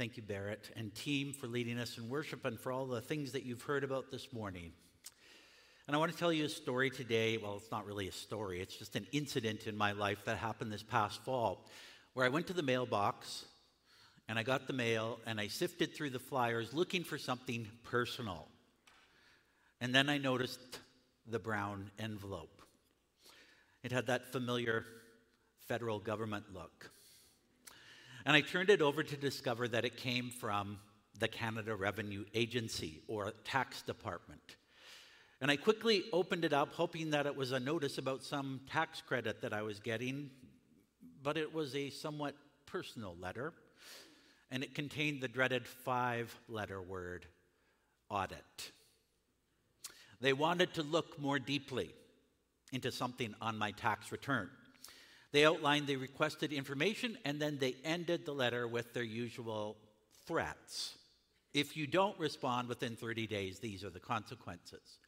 Thank you, Barrett and team, for leading us in worship and for all the things that you've heard about this morning. And I want to tell you a story today. Well, it's not really a story, it's just an incident in my life that happened this past fall where I went to the mailbox and I got the mail and I sifted through the flyers looking for something personal. And then I noticed the brown envelope. It had that familiar federal government look. And I turned it over to discover that it came from the Canada Revenue Agency or tax department. And I quickly opened it up, hoping that it was a notice about some tax credit that I was getting, but it was a somewhat personal letter, and it contained the dreaded five letter word audit. They wanted to look more deeply into something on my tax return. They outlined the requested information and then they ended the letter with their usual threats. If you don't respond within 30 days, these are the consequences.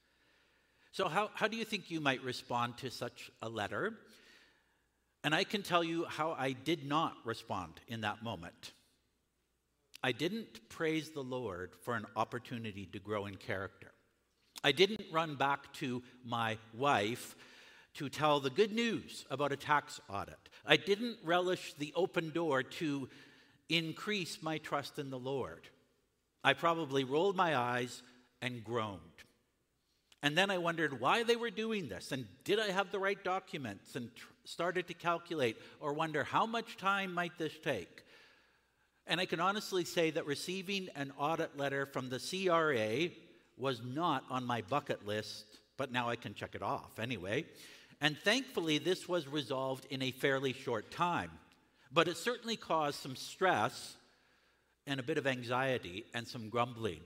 So, how, how do you think you might respond to such a letter? And I can tell you how I did not respond in that moment. I didn't praise the Lord for an opportunity to grow in character. I didn't run back to my wife to tell the good news about a tax audit. I didn't relish the open door to increase my trust in the Lord. I probably rolled my eyes and groaned. And then I wondered why they were doing this and did I have the right documents and tr- started to calculate or wonder how much time might this take. And I can honestly say that receiving an audit letter from the CRA was not on my bucket list, but now I can check it off anyway. And thankfully, this was resolved in a fairly short time. But it certainly caused some stress and a bit of anxiety and some grumbling.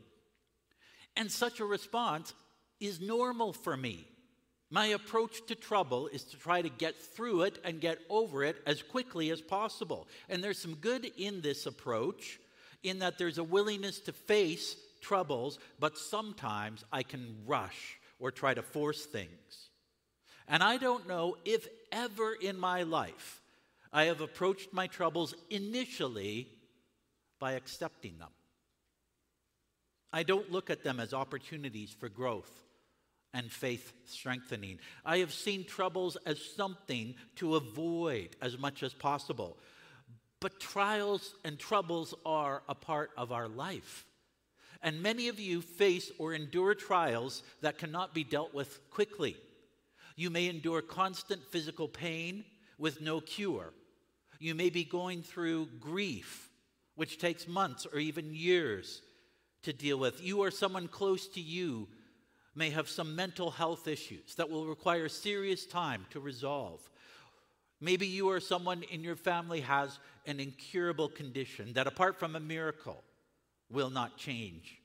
And such a response is normal for me. My approach to trouble is to try to get through it and get over it as quickly as possible. And there's some good in this approach, in that there's a willingness to face troubles, but sometimes I can rush or try to force things. And I don't know if ever in my life I have approached my troubles initially by accepting them. I don't look at them as opportunities for growth and faith strengthening. I have seen troubles as something to avoid as much as possible. But trials and troubles are a part of our life. And many of you face or endure trials that cannot be dealt with quickly. You may endure constant physical pain with no cure. You may be going through grief, which takes months or even years to deal with. You or someone close to you may have some mental health issues that will require serious time to resolve. Maybe you or someone in your family has an incurable condition that, apart from a miracle, will not change.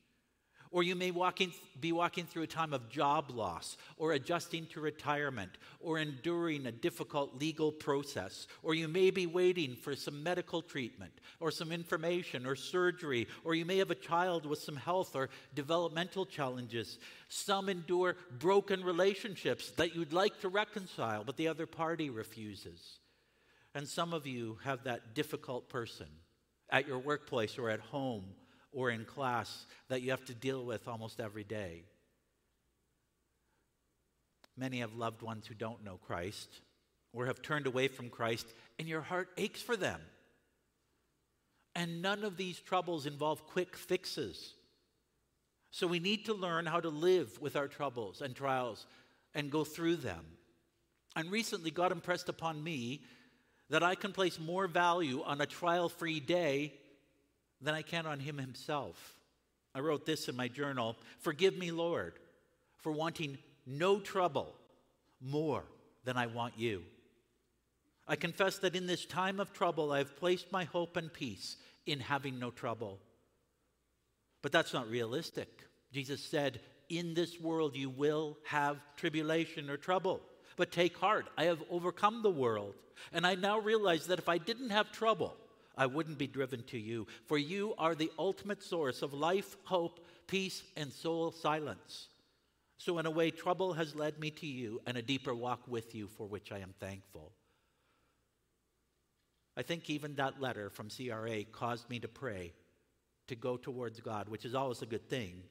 Or you may walking, be walking through a time of job loss, or adjusting to retirement, or enduring a difficult legal process. Or you may be waiting for some medical treatment, or some information, or surgery. Or you may have a child with some health or developmental challenges. Some endure broken relationships that you'd like to reconcile, but the other party refuses. And some of you have that difficult person at your workplace or at home or in class that you have to deal with almost every day. Many have loved ones who don't know Christ or have turned away from Christ, and your heart aches for them. And none of these troubles involve quick fixes. So we need to learn how to live with our troubles and trials and go through them. And recently, God impressed upon me that I can place more value on a trial free day than I can on him himself. I wrote this in my journal Forgive me, Lord, for wanting no trouble more than I want you. I confess that in this time of trouble, I have placed my hope and peace in having no trouble. But that's not realistic. Jesus said, In this world you will have tribulation or trouble. But take heart, I have overcome the world. And I now realize that if I didn't have trouble, I wouldn't be driven to you, for you are the ultimate source of life, hope, peace, and soul silence. So, in a way, trouble has led me to you and a deeper walk with you for which I am thankful. I think even that letter from CRA caused me to pray to go towards God, which is always a good thing.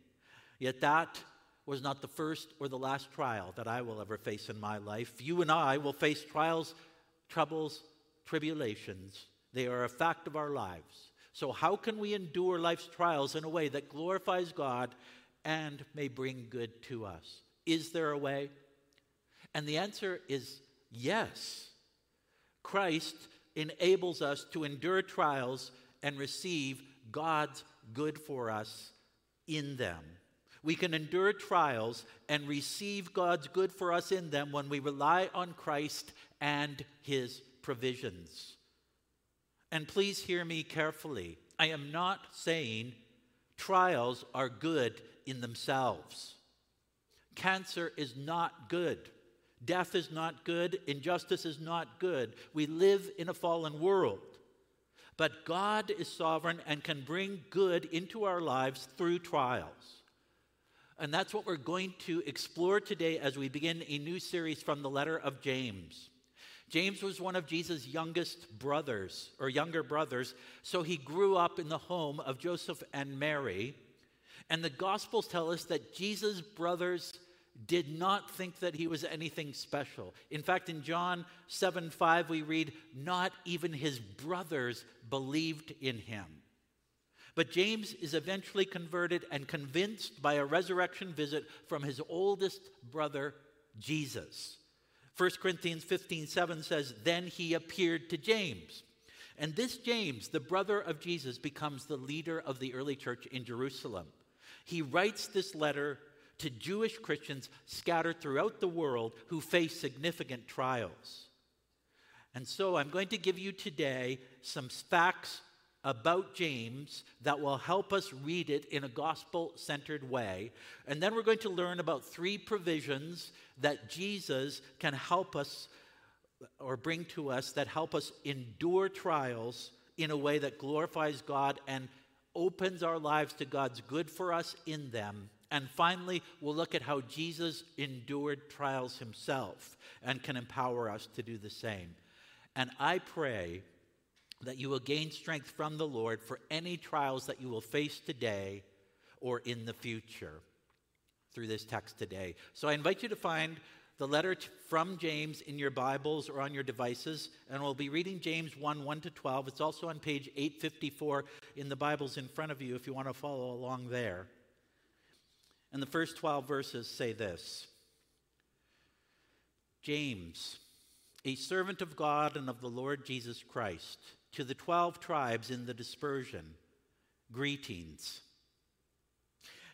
Yet that was not the first or the last trial that I will ever face in my life. You and I will face trials, troubles, tribulations. They are a fact of our lives. So, how can we endure life's trials in a way that glorifies God and may bring good to us? Is there a way? And the answer is yes. Christ enables us to endure trials and receive God's good for us in them. We can endure trials and receive God's good for us in them when we rely on Christ and his provisions. And please hear me carefully. I am not saying trials are good in themselves. Cancer is not good. Death is not good. Injustice is not good. We live in a fallen world. But God is sovereign and can bring good into our lives through trials. And that's what we're going to explore today as we begin a new series from the letter of James. James was one of Jesus' youngest brothers, or younger brothers, so he grew up in the home of Joseph and Mary. And the Gospels tell us that Jesus' brothers did not think that he was anything special. In fact, in John 7 5, we read, Not even his brothers believed in him. But James is eventually converted and convinced by a resurrection visit from his oldest brother, Jesus. 1 Corinthians 15 7 says, Then he appeared to James. And this James, the brother of Jesus, becomes the leader of the early church in Jerusalem. He writes this letter to Jewish Christians scattered throughout the world who face significant trials. And so I'm going to give you today some facts about James that will help us read it in a gospel centered way. And then we're going to learn about three provisions that Jesus can help us or bring to us that help us endure trials in a way that glorifies God and opens our lives to God's good for us in them. And finally, we'll look at how Jesus endured trials himself and can empower us to do the same. And I pray that you will gain strength from the Lord for any trials that you will face today or in the future through this text today. So I invite you to find the letter from James in your Bibles or on your devices, and we'll be reading James 1 1 to 12. It's also on page 854 in the Bibles in front of you if you want to follow along there. And the first 12 verses say this James, a servant of God and of the Lord Jesus Christ to the 12 tribes in the dispersion, greetings.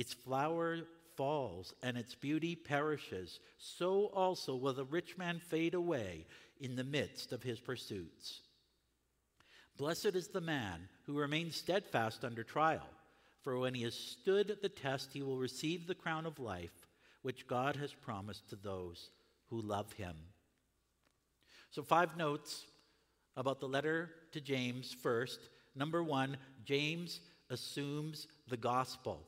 Its flower falls and its beauty perishes. So also will the rich man fade away in the midst of his pursuits. Blessed is the man who remains steadfast under trial, for when he has stood the test, he will receive the crown of life which God has promised to those who love him. So, five notes about the letter to James first. Number one, James assumes the gospel.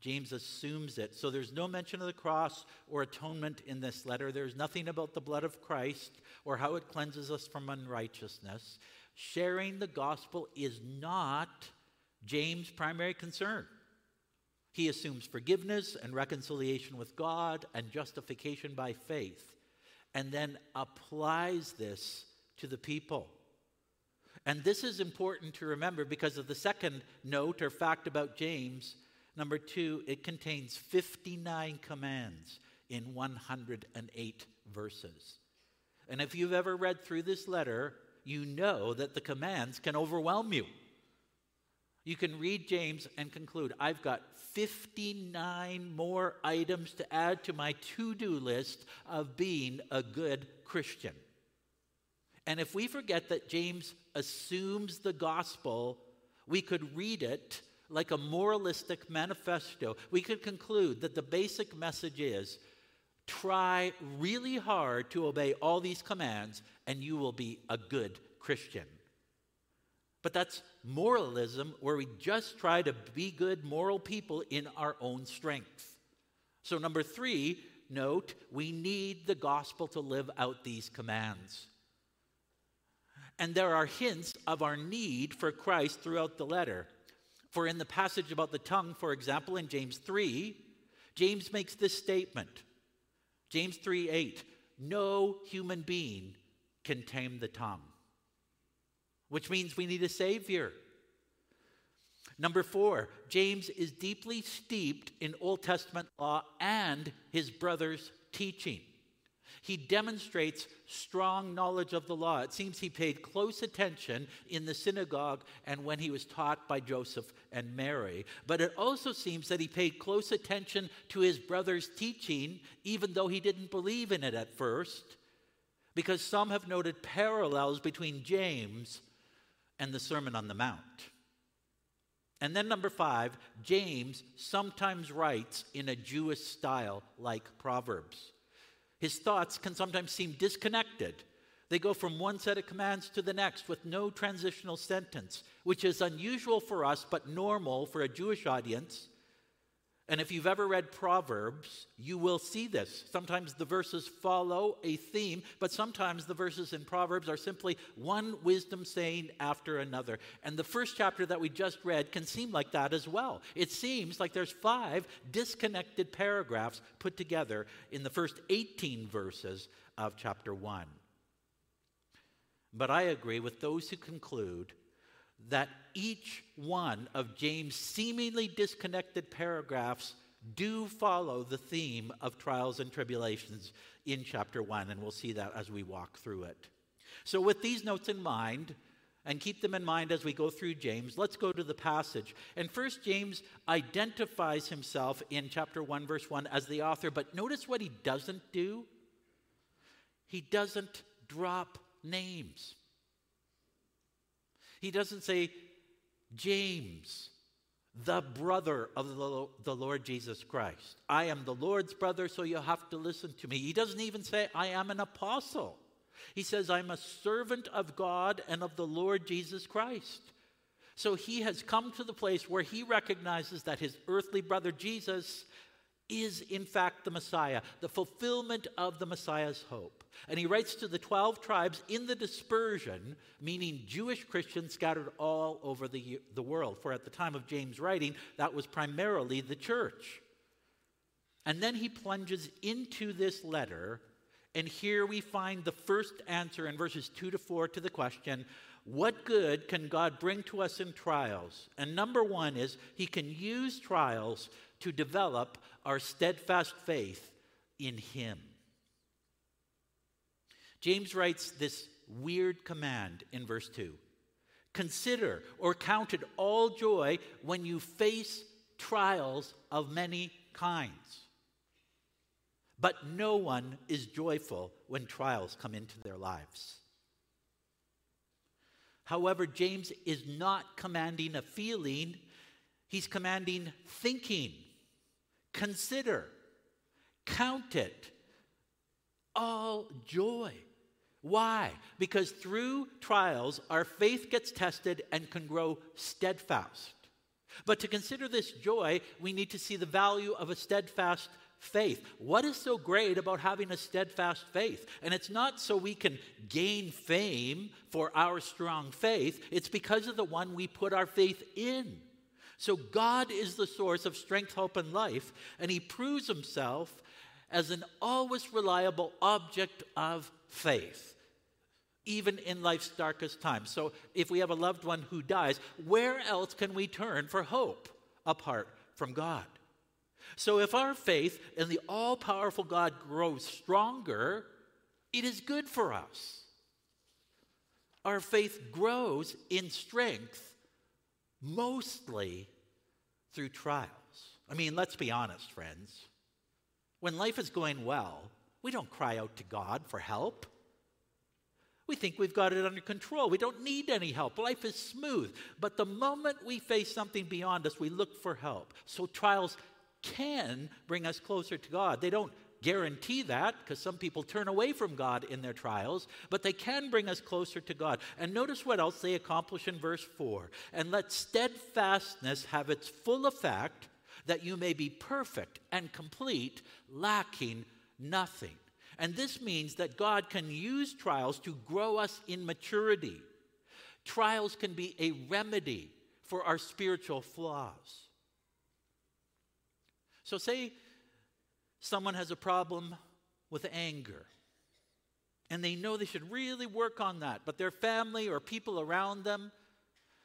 James assumes it. So there's no mention of the cross or atonement in this letter. There's nothing about the blood of Christ or how it cleanses us from unrighteousness. Sharing the gospel is not James' primary concern. He assumes forgiveness and reconciliation with God and justification by faith, and then applies this to the people. And this is important to remember because of the second note or fact about James. Number two, it contains 59 commands in 108 verses. And if you've ever read through this letter, you know that the commands can overwhelm you. You can read James and conclude I've got 59 more items to add to my to do list of being a good Christian. And if we forget that James assumes the gospel, we could read it like a moralistic manifesto. We could conclude that the basic message is try really hard to obey all these commands, and you will be a good Christian. But that's moralism where we just try to be good moral people in our own strength. So, number three, note we need the gospel to live out these commands. And there are hints of our need for Christ throughout the letter. For in the passage about the tongue, for example, in James 3, James makes this statement James 3 8, no human being can tame the tongue which means we need a Savior. Number four, James is deeply steeped in Old Testament law and his brother's teaching. He demonstrates strong knowledge of the law. It seems he paid close attention in the synagogue and when he was taught by Joseph and Mary. But it also seems that he paid close attention to his brother's teaching, even though he didn't believe in it at first, because some have noted parallels between James and the Sermon on the Mount. And then, number five, James sometimes writes in a Jewish style like Proverbs. His thoughts can sometimes seem disconnected. They go from one set of commands to the next with no transitional sentence, which is unusual for us but normal for a Jewish audience and if you've ever read Proverbs, you will see this. Sometimes the verses follow a theme, but sometimes the verses in Proverbs are simply one wisdom saying after another. And the first chapter that we just read can seem like that as well. It seems like there's five disconnected paragraphs put together in the first 18 verses of chapter 1. But I agree with those who conclude that each one of James' seemingly disconnected paragraphs do follow the theme of trials and tribulations in chapter 1, and we'll see that as we walk through it. So, with these notes in mind, and keep them in mind as we go through James, let's go to the passage. And first, James identifies himself in chapter 1, verse 1 as the author, but notice what he doesn't do. He doesn't drop names. He doesn't say, James, the brother of the Lord Jesus Christ. I am the Lord's brother, so you have to listen to me. He doesn't even say, I am an apostle. He says, I'm a servant of God and of the Lord Jesus Christ. So he has come to the place where he recognizes that his earthly brother Jesus is, in fact, the Messiah, the fulfillment of the Messiah's hope. And he writes to the 12 tribes in the dispersion, meaning Jewish Christians scattered all over the, the world. For at the time of James' writing, that was primarily the church. And then he plunges into this letter, and here we find the first answer in verses 2 to 4 to the question what good can God bring to us in trials? And number one is he can use trials to develop our steadfast faith in Him. James writes this weird command in verse 2 Consider or count it all joy when you face trials of many kinds. But no one is joyful when trials come into their lives. However, James is not commanding a feeling, he's commanding thinking. Consider, count it all joy. Why? Because through trials, our faith gets tested and can grow steadfast. But to consider this joy, we need to see the value of a steadfast faith. What is so great about having a steadfast faith? And it's not so we can gain fame for our strong faith, it's because of the one we put our faith in. So God is the source of strength, hope, and life, and He proves Himself as an always reliable object of faith. even in life's darkest times. So, if we have a loved one who dies, where else can we turn for hope apart from God? So, if our faith in the all powerful God grows stronger, it is good for us. Our faith grows in strength mostly through trials. I mean, let's be honest, friends. When life is going well, we don't cry out to God for help. We think we've got it under control. We don't need any help. Life is smooth. But the moment we face something beyond us, we look for help. So trials can bring us closer to God. They don't guarantee that because some people turn away from God in their trials, but they can bring us closer to God. And notice what else they accomplish in verse 4 and let steadfastness have its full effect, that you may be perfect and complete, lacking nothing. And this means that God can use trials to grow us in maturity. Trials can be a remedy for our spiritual flaws. So, say someone has a problem with anger, and they know they should really work on that, but their family or people around them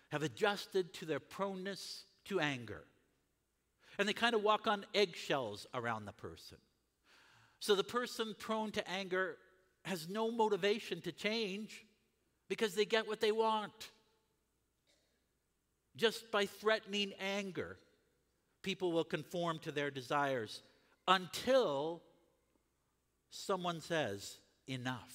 have adjusted to their proneness to anger. And they kind of walk on eggshells around the person. So the person prone to anger has no motivation to change because they get what they want. Just by threatening anger, people will conform to their desires until someone says, Enough.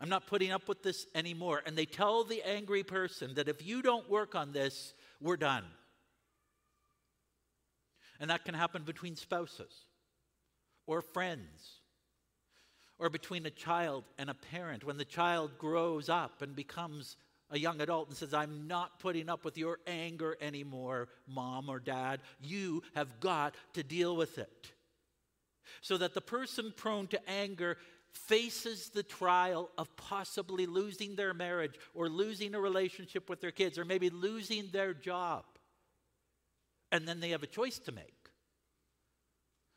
I'm not putting up with this anymore. And they tell the angry person that if you don't work on this, we're done. And that can happen between spouses or friends or between a child and a parent when the child grows up and becomes a young adult and says, I'm not putting up with your anger anymore, mom or dad. You have got to deal with it. So that the person prone to anger faces the trial of possibly losing their marriage or losing a relationship with their kids or maybe losing their job. And then they have a choice to make.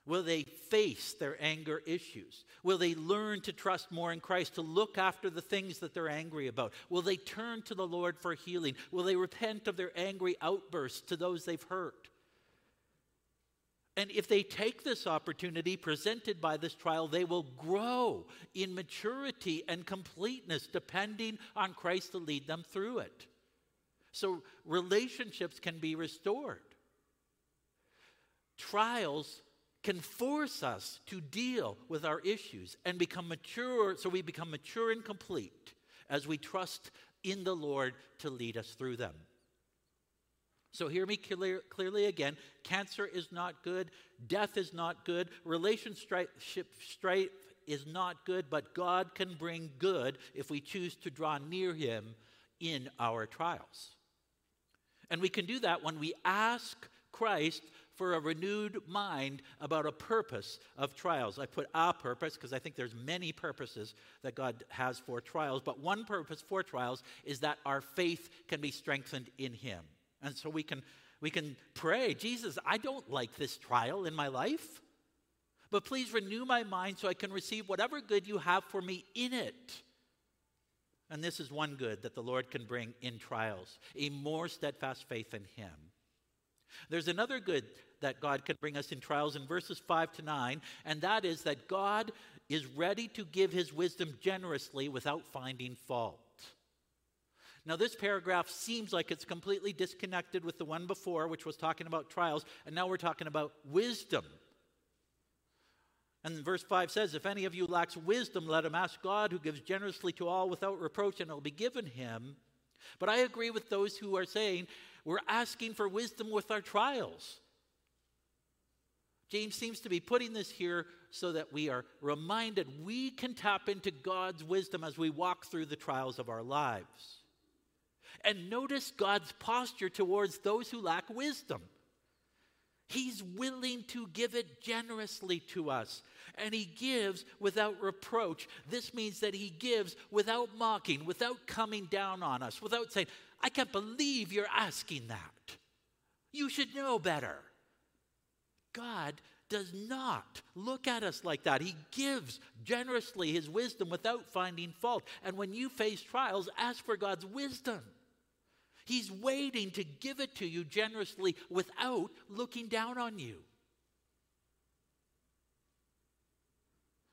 Will they face their anger issues? Will they learn to trust more in Christ, to look after the things that they're angry about? Will they turn to the Lord for healing? Will they repent of their angry outbursts to those they've hurt? And if they take this opportunity presented by this trial, they will grow in maturity and completeness, depending on Christ to lead them through it. So relationships can be restored. Trials can force us to deal with our issues and become mature, so we become mature and complete as we trust in the Lord to lead us through them. So, hear me clear, clearly again cancer is not good, death is not good, relationship strife is not good, but God can bring good if we choose to draw near Him in our trials. And we can do that when we ask Christ for a renewed mind about a purpose of trials. I put a purpose because I think there's many purposes that God has for trials, but one purpose for trials is that our faith can be strengthened in him. And so we can we can pray, Jesus, I don't like this trial in my life. But please renew my mind so I can receive whatever good you have for me in it. And this is one good that the Lord can bring in trials a more steadfast faith in Him. There's another good that God can bring us in trials in verses 5 to 9, and that is that God is ready to give his wisdom generously without finding fault. Now, this paragraph seems like it's completely disconnected with the one before, which was talking about trials, and now we're talking about wisdom. And verse 5 says, If any of you lacks wisdom, let him ask God, who gives generously to all without reproach, and it will be given him. But I agree with those who are saying we're asking for wisdom with our trials. James seems to be putting this here so that we are reminded we can tap into God's wisdom as we walk through the trials of our lives. And notice God's posture towards those who lack wisdom. He's willing to give it generously to us, and He gives without reproach. This means that He gives without mocking, without coming down on us, without saying, I can't believe you're asking that. You should know better. God does not look at us like that. He gives generously his wisdom without finding fault. And when you face trials, ask for God's wisdom. He's waiting to give it to you generously without looking down on you.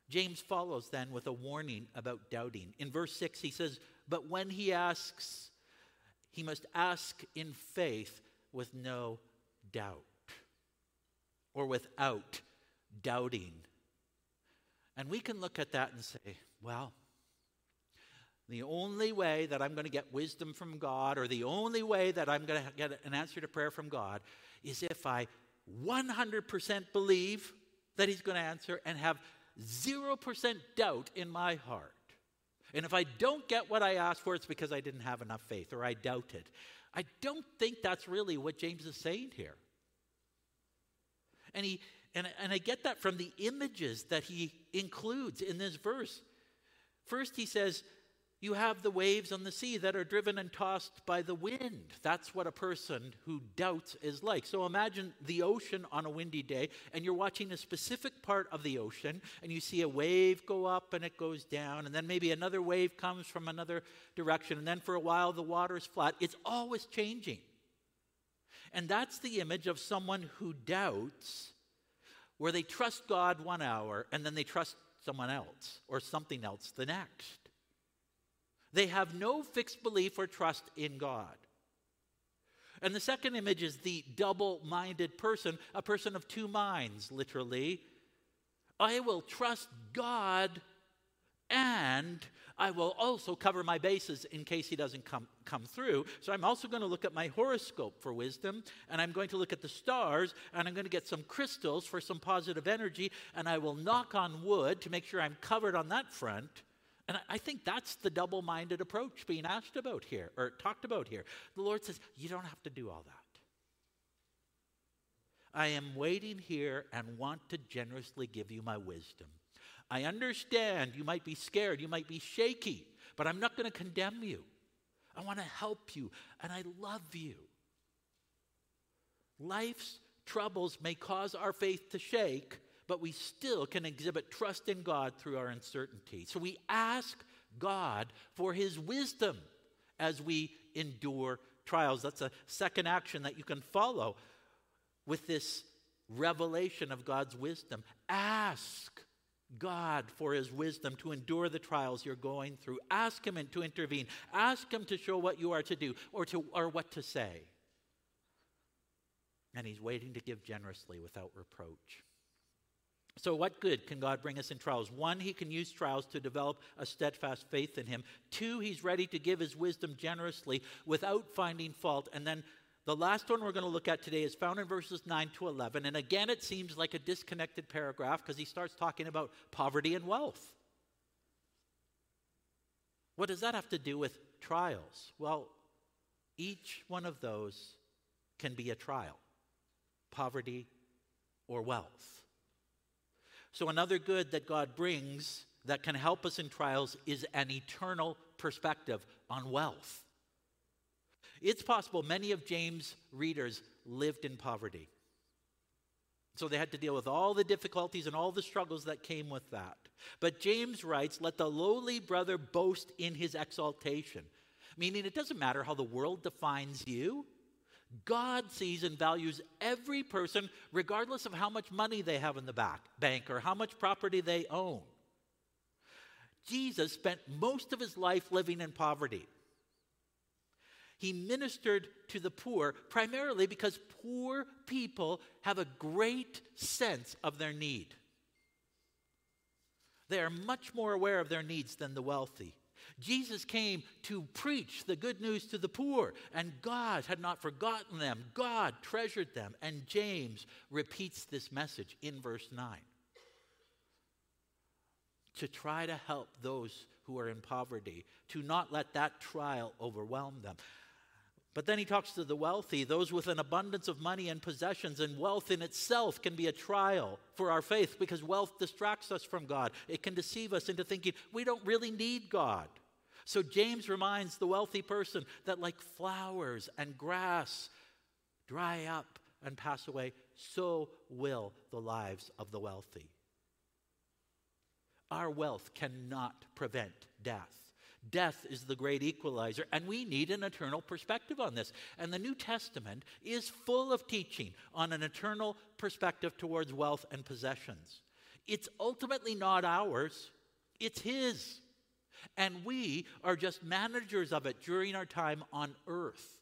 James follows then with a warning about doubting. In verse 6, he says, But when he asks, he must ask in faith with no doubt or without doubting. And we can look at that and say, well, the only way that I'm going to get wisdom from God, or the only way that I'm going to get an answer to prayer from God, is if I 100% believe that He's going to answer and have 0% doubt in my heart. And if I don't get what I asked for, it's because I didn't have enough faith or I doubted. I don't think that's really what James is saying here. And, he, and, and I get that from the images that he includes in this verse. First, he says, You have the waves on the sea that are driven and tossed by the wind. That's what a person who doubts is like. So imagine the ocean on a windy day, and you're watching a specific part of the ocean, and you see a wave go up and it goes down, and then maybe another wave comes from another direction, and then for a while the water is flat. It's always changing. And that's the image of someone who doubts, where they trust God one hour and then they trust someone else or something else the next. They have no fixed belief or trust in God. And the second image is the double minded person, a person of two minds, literally. I will trust God and I will also cover my bases in case he doesn't come, come through. So I'm also going to look at my horoscope for wisdom, and I'm going to look at the stars, and I'm going to get some crystals for some positive energy, and I will knock on wood to make sure I'm covered on that front. And I think that's the double minded approach being asked about here, or talked about here. The Lord says, You don't have to do all that. I am waiting here and want to generously give you my wisdom. I understand you might be scared, you might be shaky, but I'm not going to condemn you. I want to help you, and I love you. Life's troubles may cause our faith to shake, but we still can exhibit trust in God through our uncertainty. So we ask God for his wisdom as we endure trials. That's a second action that you can follow with this revelation of God's wisdom. Ask God for his wisdom to endure the trials you're going through. Ask him to intervene. Ask him to show what you are to do or, to, or what to say. And he's waiting to give generously without reproach. So, what good can God bring us in trials? One, he can use trials to develop a steadfast faith in him. Two, he's ready to give his wisdom generously without finding fault. And then the last one we're going to look at today is found in verses 9 to 11. And again, it seems like a disconnected paragraph because he starts talking about poverty and wealth. What does that have to do with trials? Well, each one of those can be a trial poverty or wealth. So, another good that God brings that can help us in trials is an eternal perspective on wealth. It's possible many of James' readers lived in poverty. So they had to deal with all the difficulties and all the struggles that came with that. But James writes, Let the lowly brother boast in his exaltation. Meaning, it doesn't matter how the world defines you. God sees and values every person, regardless of how much money they have in the back, bank or how much property they own. Jesus spent most of his life living in poverty. He ministered to the poor primarily because poor people have a great sense of their need. They are much more aware of their needs than the wealthy. Jesus came to preach the good news to the poor, and God had not forgotten them. God treasured them. And James repeats this message in verse 9 to try to help those who are in poverty, to not let that trial overwhelm them. But then he talks to the wealthy, those with an abundance of money and possessions, and wealth in itself can be a trial for our faith because wealth distracts us from God. It can deceive us into thinking we don't really need God. So James reminds the wealthy person that, like flowers and grass, dry up and pass away, so will the lives of the wealthy. Our wealth cannot prevent death. Death is the great equalizer, and we need an eternal perspective on this. And the New Testament is full of teaching on an eternal perspective towards wealth and possessions. It's ultimately not ours, it's His. And we are just managers of it during our time on earth.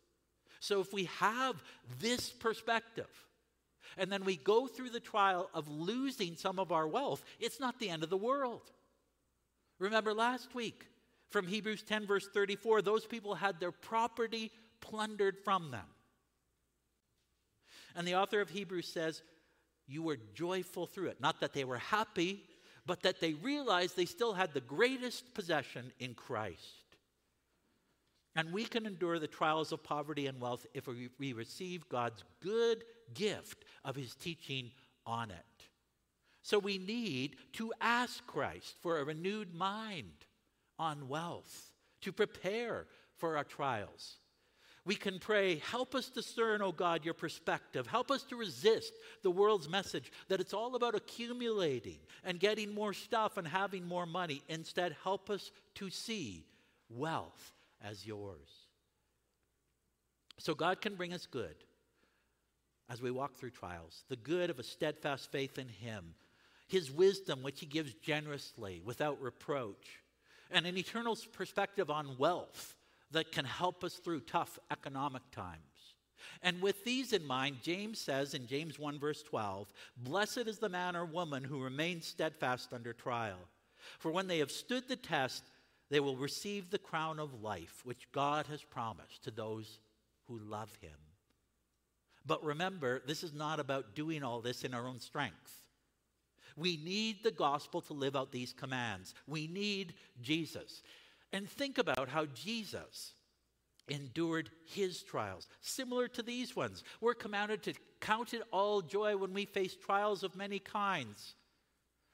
So if we have this perspective, and then we go through the trial of losing some of our wealth, it's not the end of the world. Remember last week from Hebrews 10, verse 34, those people had their property plundered from them. And the author of Hebrews says, You were joyful through it. Not that they were happy, but that they realized they still had the greatest possession in Christ. And we can endure the trials of poverty and wealth if we receive God's good gift of his teaching on it. So we need to ask Christ for a renewed mind on wealth to prepare for our trials. We can pray, help us discern, O God, your perspective. Help us to resist the world's message that it's all about accumulating and getting more stuff and having more money. Instead, help us to see wealth as yours. So God can bring us good as we walk through trials the good of a steadfast faith in Him, His wisdom, which He gives generously without reproach, and an eternal perspective on wealth that can help us through tough economic times. And with these in mind, James says in James 1, verse 12, Blessed is the man or woman who remains steadfast under trial. For when they have stood the test, they will receive the crown of life, which God has promised to those who love him. But remember, this is not about doing all this in our own strength. We need the gospel to live out these commands. We need Jesus. And think about how Jesus endured his trials, similar to these ones. We're commanded to count it all joy when we face trials of many kinds.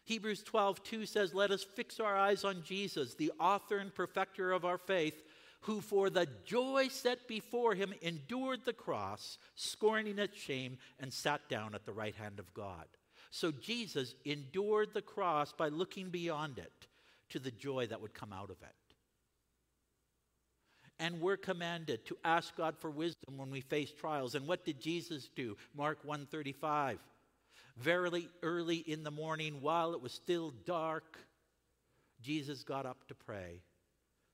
Hebrews 12, 2 says, Let us fix our eyes on Jesus, the author and perfecter of our faith, who for the joy set before him endured the cross, scorning its shame, and sat down at the right hand of God. So Jesus endured the cross by looking beyond it to the joy that would come out of it. And we're commanded to ask God for wisdom when we face trials. And what did Jesus do? Mark 135. Verily, early in the morning, while it was still dark, Jesus got up to pray,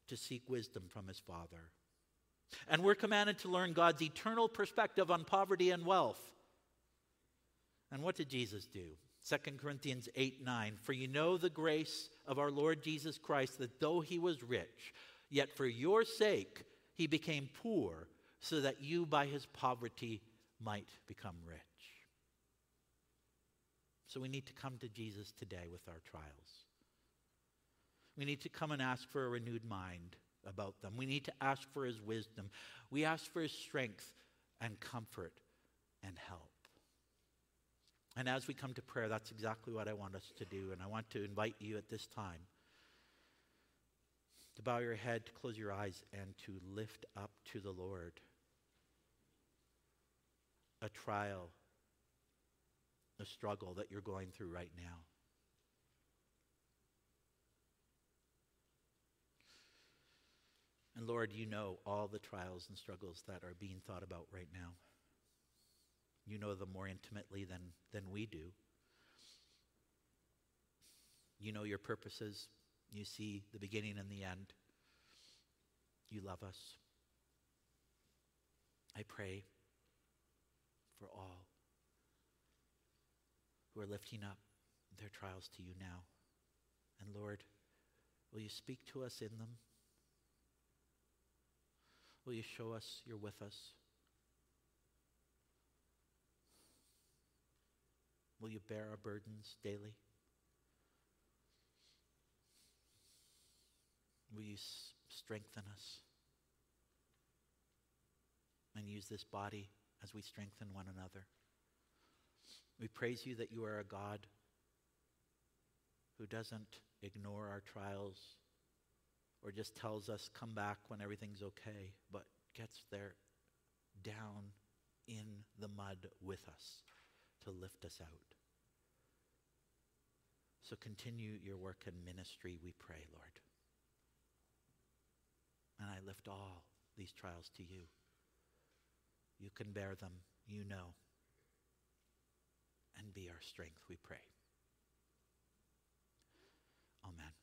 to seek wisdom from his Father. And we're commanded to learn God's eternal perspective on poverty and wealth. And what did Jesus do? 2 Corinthians 8 9. For you know the grace of our Lord Jesus Christ, that though he was rich, yet for your sake he became poor, so that you by his poverty might become rich. So we need to come to Jesus today with our trials. We need to come and ask for a renewed mind about them. We need to ask for his wisdom. We ask for his strength and comfort and help. And as we come to prayer, that's exactly what I want us to do. And I want to invite you at this time to bow your head, to close your eyes, and to lift up to the Lord a trial a struggle that you're going through right now. And Lord, you know all the trials and struggles that are being thought about right now. You know them more intimately than, than we do. You know your purposes. You see the beginning and the end. You love us. I pray for all who are lifting up their trials to you now. And Lord, will you speak to us in them? Will you show us you're with us? Will you bear our burdens daily? Will you s- strengthen us and use this body as we strengthen one another? We praise you that you are a God who doesn't ignore our trials or just tells us, come back when everything's okay, but gets there down in the mud with us to lift us out. So continue your work and ministry, we pray, Lord. And I lift all these trials to you. You can bear them, you know. And be our strength, we pray. Amen.